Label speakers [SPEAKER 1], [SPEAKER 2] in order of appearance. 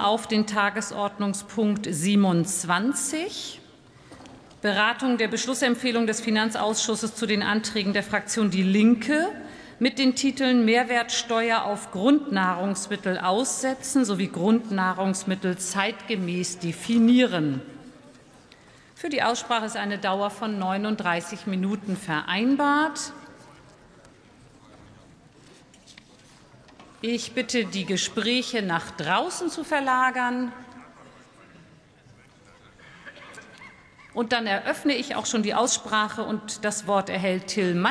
[SPEAKER 1] auf den Tagesordnungspunkt 27, Beratung der Beschlussempfehlung des Finanzausschusses zu den Anträgen der Fraktion Die Linke mit den Titeln Mehrwertsteuer auf Grundnahrungsmittel aussetzen sowie Grundnahrungsmittel zeitgemäß definieren. Für die Aussprache ist eine Dauer von 39 Minuten vereinbart. Ich bitte, die Gespräche nach draußen zu verlagern. Und dann eröffne ich auch schon die Aussprache und das Wort erhält Till